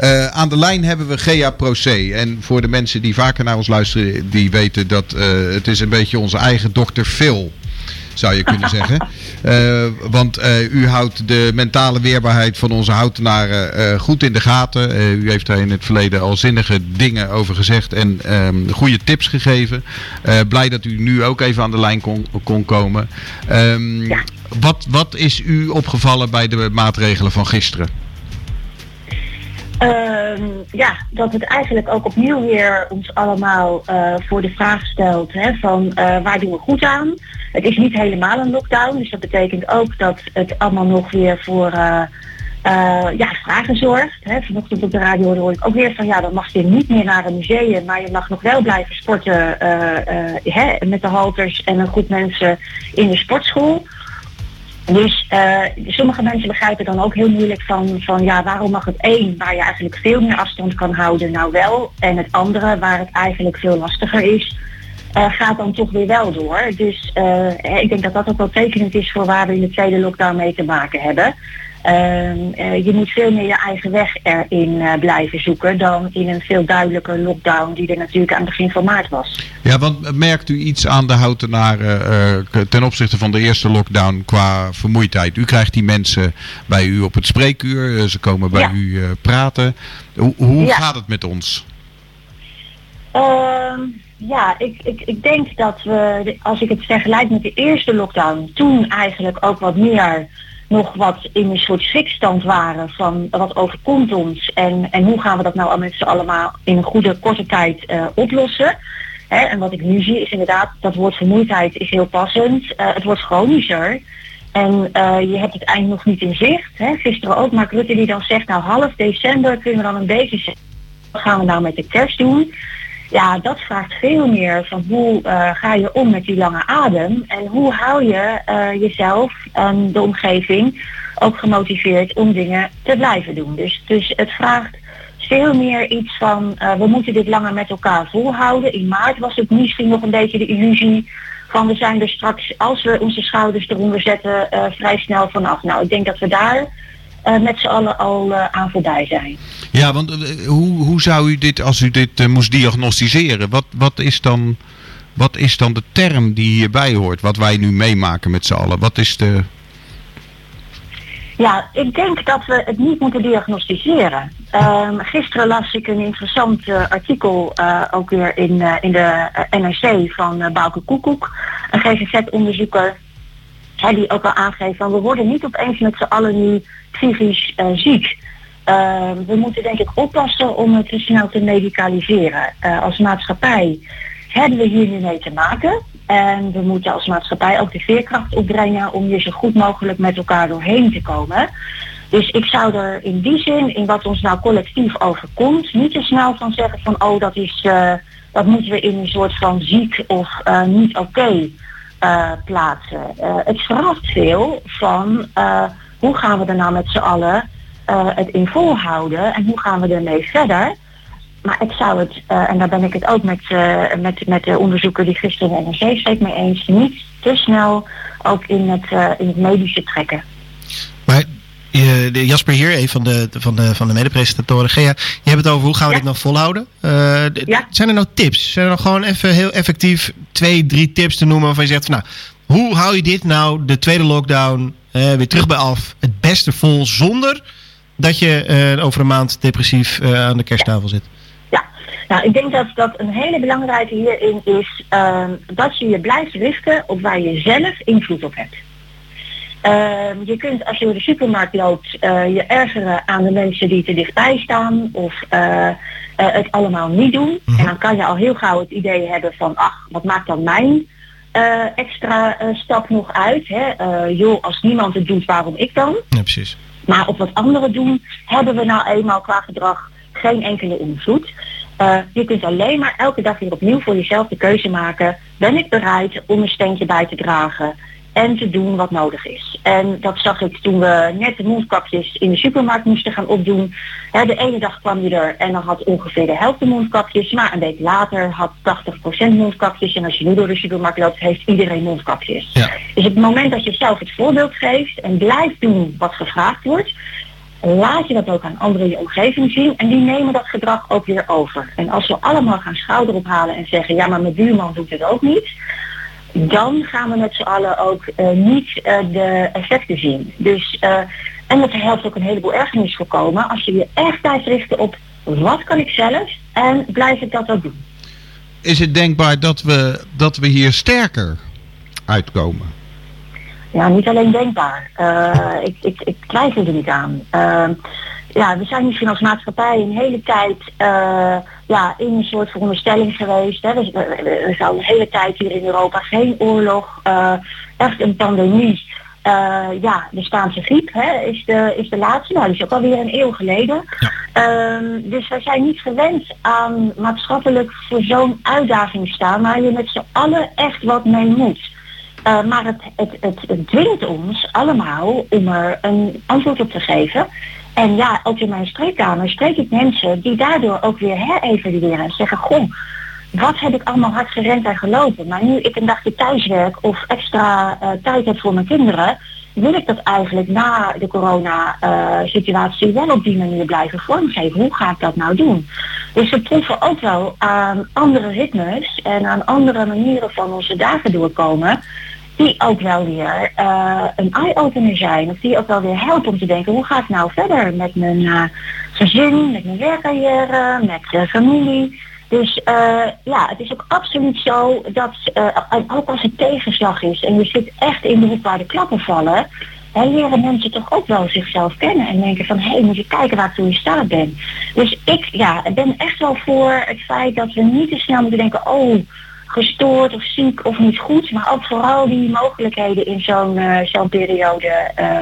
Uh, aan de lijn hebben we Gea Procé. En voor de mensen die vaker naar ons luisteren, die weten dat uh, het is een beetje onze eigen dokter Phil zou je kunnen zeggen. Uh, want u houdt de mentale weerbaarheid van onze houtenaren goed in de gaten. u heeft daar in het verleden al zinnige dingen over gezegd en um, goede tips gegeven. blij dat u nu ook even aan de lijn kon, kon komen. Um, ja. wat, wat is u opgevallen bij de maatregelen van gisteren? Uh, ja, dat het eigenlijk ook opnieuw weer ons allemaal uh, voor de vraag stelt hè, van uh, waar doen we goed aan. Het is niet helemaal een lockdown, dus dat betekent ook dat het allemaal nog weer voor uh, ja, vragen zorgt. Hè. Vanochtend op de radio hoor ik ook weer van ja, dan mag je niet meer naar een museum, maar je mag nog wel blijven sporten hè, met de halters en een groep mensen in de sportschool. Dus uh, sommige mensen begrijpen dan ook heel moeilijk van, van ja, waarom mag het een waar je eigenlijk veel meer afstand kan houden nou wel en het andere waar het eigenlijk veel lastiger is, uh, gaat dan toch weer wel door. Dus uh, ik denk dat dat ook wel tekenend is voor waar we in de tweede lockdown mee te maken hebben. Uh, je moet veel meer je eigen weg erin uh, blijven zoeken dan in een veel duidelijker lockdown die er natuurlijk aan het begin van maart was. Ja, want merkt u iets aan de houtenaren uh, ten opzichte van de eerste lockdown qua vermoeidheid? U krijgt die mensen bij u op het spreekuur, ze komen bij ja. u praten. Hoe, hoe ja. gaat het met ons? Ehm, ja, ik, ik, ik denk dat we, als ik het vergelijk met de eerste lockdown, toen eigenlijk ook wat meer nog wat in een soort schrikstand waren van wat overkomt ons en, en hoe gaan we dat nou met z'n allemaal in een goede korte tijd uh, oplossen. Hè, en wat ik nu zie is inderdaad, dat woord vermoeidheid is heel passend. Uh, het wordt chronischer. En uh, je hebt het eind nog niet in zicht. Hè. Gisteren ook Mark Rutte die dan zegt, nou half december kunnen we dan een beetje zeggen, wat gaan we nou met de kerst doen? Ja, dat vraagt veel meer van hoe uh, ga je om met die lange adem en hoe hou je uh, jezelf en de omgeving ook gemotiveerd om dingen te blijven doen. Dus, dus het vraagt veel meer iets van uh, we moeten dit langer met elkaar volhouden. In maart was het misschien nog een beetje de illusie van we zijn er straks, als we onze schouders eronder zetten, vrij snel vanaf. Nou, ik denk dat we daar met z'n allen al uh, aan voorbij zijn. Ja, want uh, hoe, hoe zou u dit, als u dit moest diagnosticeren, wat, wat, is dan, wat is dan de term die hierbij hoort, wat wij nu meemaken met z'n allen? Wat is de... Ja, ik denk dat we het niet moeten diagnosticeren. Um, gisteren las ik een interessant artikel ook weer in, in de NRC van Bouke Koekoek, een GGZ-onderzoeker die ook al aangeeft van we worden niet opeens met z'n allen nu psychisch uh, ziek. Uh, we moeten denk ik oppassen om het te snel te medicaliseren. Uh, als maatschappij hebben we hier nu mee te maken. En we moeten als maatschappij ook de veerkracht opbrengen om hier zo goed mogelijk met elkaar doorheen te komen. Dus ik zou er in die zin, in wat ons nou collectief overkomt, niet te snel van zeggen van oh dat is, uh, dat moeten we in een soort van ziek of uh, niet oké plaatsen. het vraagt veel van hoe gaan we er nou met z'n allen uh, het in volhouden en hoe gaan we ermee verder. Maar ik zou het, uh, en daar ben ik het ook met, uh, met, met de onderzoeker die gisteren de NRC steekt mee eens, niet te snel ook in het, in het medische trekken. Maar de Jasper hier, een van de, van de, van de medepresentatoren. Gea, je hebt het over hoe gaan we ja. dit nog volhouden? ja. Zijn er nou tips? Zijn er nog gewoon even heel effectief twee, drie tips te noemen waarvan je zegt, van, nou, hoe hou je dit nou, de tweede lockdown, uh, weer terug bij af, het beste vol zonder dat je uh, over een maand depressief uh, aan de kersttafel zit? Ja, nou ik denk dat dat een hele belangrijke hierin is uh, dat je je blijft richten op waar je zelf invloed op hebt. Ehm, je kunt als je door de supermarkt loopt je ergeren aan de mensen die te dichtbij staan of het allemaal niet doen. Mm -hmm. En dan kan je al heel gauw het idee hebben van ach, wat maakt dan mijn uh, extra uh, stap nog uit. Hè? Uh, joh, als niemand het doet, waarom ik dan? Ja, precies. Maar op wat anderen doen, hebben we nou eenmaal qua gedrag geen enkele invloed. je kunt alleen maar elke dag weer opnieuw voor jezelf de keuze maken. Ben ik bereid om een steentje bij te dragen? En te doen wat nodig is. En dat zag ik toen we net de mondkapjes in de supermarkt moesten gaan opdoen. de ene dag kwam je er en dan had ongeveer de helft de mondkapjes, maar een week later had 80% mondkapjes. En als je nu door de supermarkt loopt, heeft iedereen mondkapjes. Ja. Dus op het moment dat je zelf het voorbeeld geeft en blijft doen wat gevraagd wordt, laat je dat ook aan anderen in je omgeving zien en die nemen dat gedrag ook weer over. En als we allemaal gaan schouder ophalen en zeggen, ja maar mijn buurman doet het ook niet, dan gaan we met z'n allen ook uh, niet uh, de effecten zien. Dus, uh, en dat helpt ook een heleboel ergernis voorkomen als je je echt uitricht op wat kan ik zelf en blijf ik dat ook doen. Is het denkbaar dat we, dat we hier sterker uitkomen? Ja, niet alleen denkbaar. ik, ik, ik twijfel er niet aan. Ehm, ja, we zijn misschien als maatschappij een hele tijd uh, ja, in een soort veronderstelling geweest. Hè. We, we, zouden de hele tijd hier in Europa geen oorlog, uh, echt een pandemie. Uh, ja, de Spaanse griep hè, is, de, is de laatste. Nou, die is ook alweer een eeuw geleden. Ja. dus wij zijn niet gewend aan maatschappelijk voor zo'n uitdaging staan waar je met z'n allen echt wat mee moet. Uh, maar het, het, het, het dwingt ons allemaal om er een antwoord op te geven. En ja, ook in mijn spreekkamer spreek ik mensen die daardoor ook weer herevalueren en zeggen, goh, wat heb ik allemaal hard gerend en gelopen. Maar nu ik een dagje thuiswerk of extra uh, tijd heb voor mijn kinderen, wil ik dat eigenlijk na de corona uh, situatie wel op die manier blijven vormgeven. Hoe ga ik dat nou doen? Dus we proeven ook wel aan andere ritmes en aan andere manieren van onze dagen doorkomen die ook wel weer uh, een eye-opener zijn. Of die ook wel weer helpen om te denken, hoe ga ik nou verder met mijn uh, gezin, met mijn werkcarrière, met uh, familie. Dus ja, het is ook absoluut zo dat ook als het tegenslag is en je zit echt in de hoek waar de klappen vallen, dan leren mensen toch ook wel zichzelf kennen en denken van hé, hey, moet je kijken waar ik toe in staat ben. Dus ik ja, ben echt wel voor het feit dat we niet te snel moeten denken, oh, gestoord of ziek of niet goed, maar ook vooral die mogelijkheden in zo'n uh, zo'n periode uh,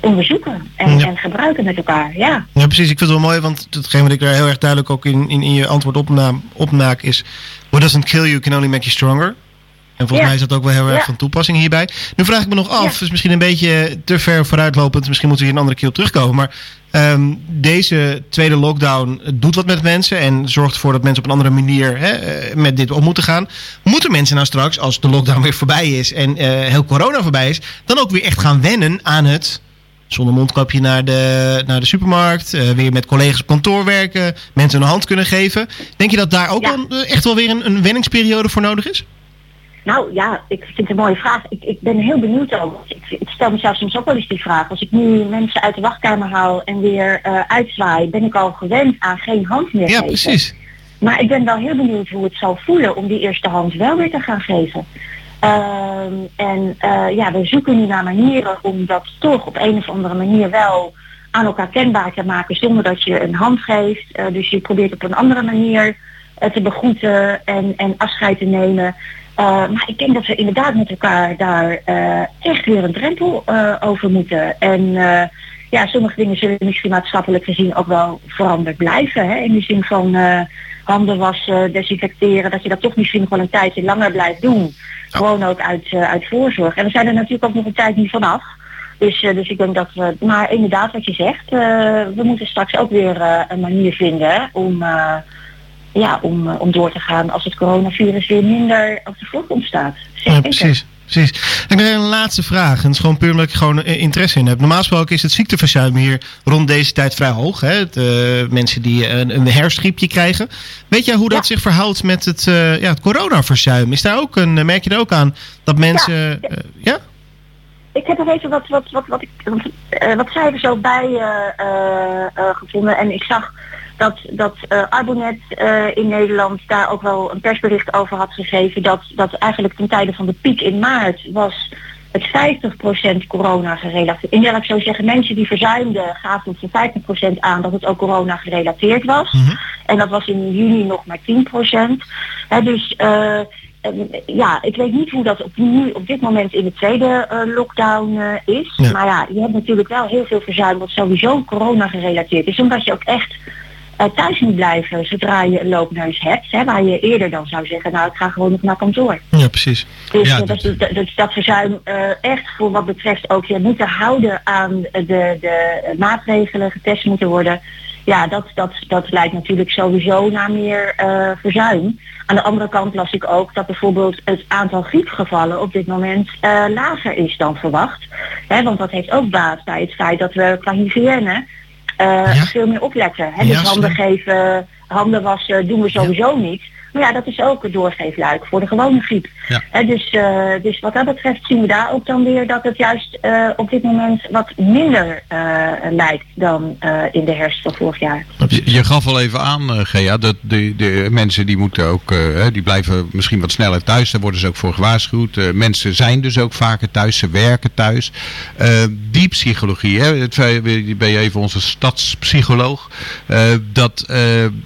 onderzoeken en, en, gebruiken met elkaar. Ja. ja, precies. Ik vind het wel mooi, want hetgeen wat ik er heel erg duidelijk ook in, in, in je antwoord opnaam, opmaak is: What doesn't kill you can only make you stronger. En volgens mij is dat ook wel heel erg van toepassing hierbij. Nu vraag ik me nog af, is misschien een beetje te ver vooruitlopend. Misschien moeten we hier een andere keer op terugkomen. Maar um, deze tweede lockdown doet wat met mensen. En zorgt ervoor dat mensen op een andere manier hè, eh, met dit om moeten gaan. Moeten mensen nou straks, als de lockdown weer voorbij is en uh, heel corona voorbij is, dan ook weer echt gaan wennen aan het zonder mondkapje naar de, naar de supermarkt. Uh, weer met collega's op kantoor werken. Mensen een hand kunnen geven. Denk je dat daar ook ja. echt wel weer een, een wenningsperiode voor nodig is? Nou ja, ik vind het een mooie vraag. Ik, ik ben heel benieuwd over. Ik, ik, stel mezelf soms ook wel eens die vraag. Als ik nu mensen uit de wachtkamer haal en weer uh, uitzwaai, ben ik al gewend aan geen hand meer ja, precies. Maar ik ben wel heel benieuwd hoe het zal voelen om die eerste hand wel weer te gaan geven. Uh, en uh, ja, we zoeken nu naar manieren om dat toch op een of andere manier wel aan elkaar kenbaar te maken zonder dat je een hand geeft. Uh, dus je probeert op een andere manier te begroeten en, en afscheid te nemen. Uh, maar ik denk dat we inderdaad met elkaar daar uh, echt weer een drempel uh, over moeten. En ja, sommige dingen zullen misschien maatschappelijk gezien ook wel veranderd blijven. Hè? In de zin van handen wassen, desinfecteren, dat je dat toch misschien nog wel een tijdje langer blijft doen. Gewoon ook uit, uit voorzorg. En we zijn er natuurlijk ook nog een tijd niet vanaf. Dus, dus ik denk dat we, maar inderdaad wat je zegt, we moeten straks ook weer een manier vinden om ja, om, eh, om door te gaan als het coronavirus weer minder op de voorgrond staat. Ja, precies. Precies. En dan een laatste vraag. En het is gewoon puur omdat ik gewoon eh, interesse in heb. Normaal gesproken is het ziekteverzuim hier rond deze tijd vrij hoog. Hè? De, uh, mensen die een, een herfstgriepje krijgen. Weet jij hoe dat zich verhoudt met het, uh, ja, het coronaverzuim? Is daar ook een, merk je er ook aan dat mensen. Ja? Uh, ja? Ik heb er even wat, wat, wat, wat, ik, wat cijfers ook bij gevonden. En ik zag dat, dat uh, Arbonet uh, in Nederland daar ook wel een persbericht over had gegeven. Dat, dat eigenlijk ten tijde van de piek in maart was het 50% corona gerelateerd. In laat ik zo zeggen, mensen die verzuimden gaven voor 50% aan dat het ook corona gerelateerd was. Mm -hmm. En dat was in juni nog maar 10%. He, dus uh, ja, ik weet niet hoe dat op, nu op dit moment in de tweede uh, lockdown uh, is. Ja. Maar ja, je hebt natuurlijk wel heel veel verzuim wat sowieso corona gerelateerd is. Omdat je ook echt uh, thuis moet blijven zodra je een loopneus hebt. Hè, waar je eerder dan zou zeggen, nou ik ga gewoon nog naar kantoor. Ja, precies. Dus ja, uh, dat, dat, dat, dat verzuim uh, echt voor wat betreft ook je moeten houden aan de, de maatregelen getest moeten worden. Ja, dat, dat, dat leidt natuurlijk sowieso naar meer verzuim. Aan de andere kant las ik ook dat bijvoorbeeld het aantal griepgevallen op dit moment lager is dan verwacht. Hè, want dat heeft ook baat bij het feit dat we qua hygiëne veel meer opletten. Hè? Dus handen geven, handen wassen doen we sowieso niet. Maar ja, dat is ook het doorgeefluik voor de gewone griep. Ja. dus, uh, dus wat dat betreft zien we daar ook dan weer dat het juist uh, op dit moment wat minder uh, lijkt dan in de herfst van vorig jaar. Je, je gaf al even aan, Gea, dat de, de mensen die moeten ook, die blijven misschien wat sneller thuis. Daar worden ze ook voor gewaarschuwd. mensen zijn dus ook vaker thuis, ze werken thuis. die psychologie, hè, het, ben je even onze stadspsycholoog. dat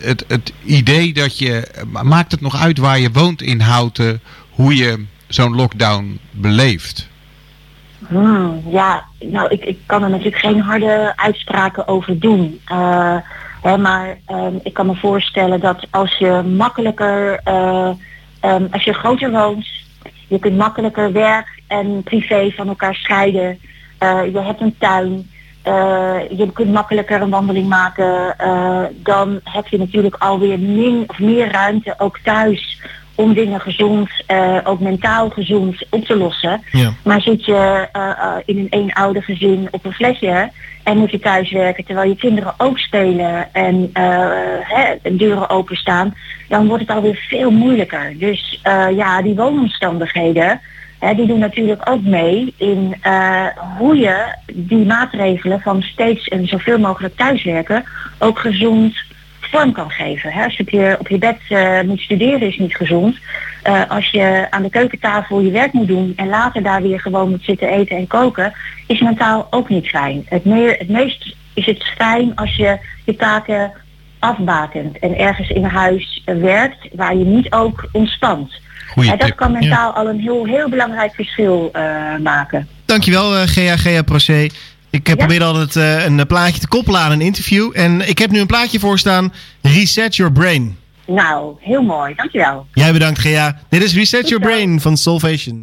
het, het idee dat je maakt het nog uit waar je woont in Houten, hoe je zo'n lockdown beleeft? Hmm, ja, nou, ik, ik kan er natuurlijk geen harde uitspraken over doen. Uh, hè, maar um, ik kan me voorstellen dat als je makkelijker, uh, um, als je groter woont, je kunt makkelijker werk en privé van elkaar scheiden. Uh, je hebt een tuin. Uh, je kunt makkelijker een wandeling maken. Uh, dan heb je natuurlijk alweer min of meer ruimte, ook thuis, om dingen gezond, uh, ook mentaal gezond op te lossen. Ja. Maar zit je in een eenouder gezin op een flesje en moet je thuis werken terwijl je kinderen ook spelen en hè, deuren openstaan, dan wordt het alweer veel moeilijker. Dus ja, die woonomstandigheden die doen natuurlijk ook mee in uh, hoe je die maatregelen van steeds en zoveel mogelijk thuiswerken ook gezond vorm kan geven. Hè. Als je op je, bed uh, moet studeren is niet gezond. Uh, als je aan de keukentafel je werk moet doen en later daar weer gewoon moet zitten eten en koken, is mentaal ook niet fijn. Het, meer, het meest is het fijn als je je taken afbakent en ergens in huis werkt waar je niet ook ontspant. En dat kan mentaal al een heel, heel belangrijk verschil uh, maken. Dankjewel uh, Gea, Gea Procé. Ik uh, probeer altijd uh, een plaatje te koppelen aan een interview. En ik heb nu een plaatje voor staan. Reset Your Brain. Nou, heel mooi. Dankjewel. Jij bedankt Gea. Dit is Reset Your Brain van Solvation.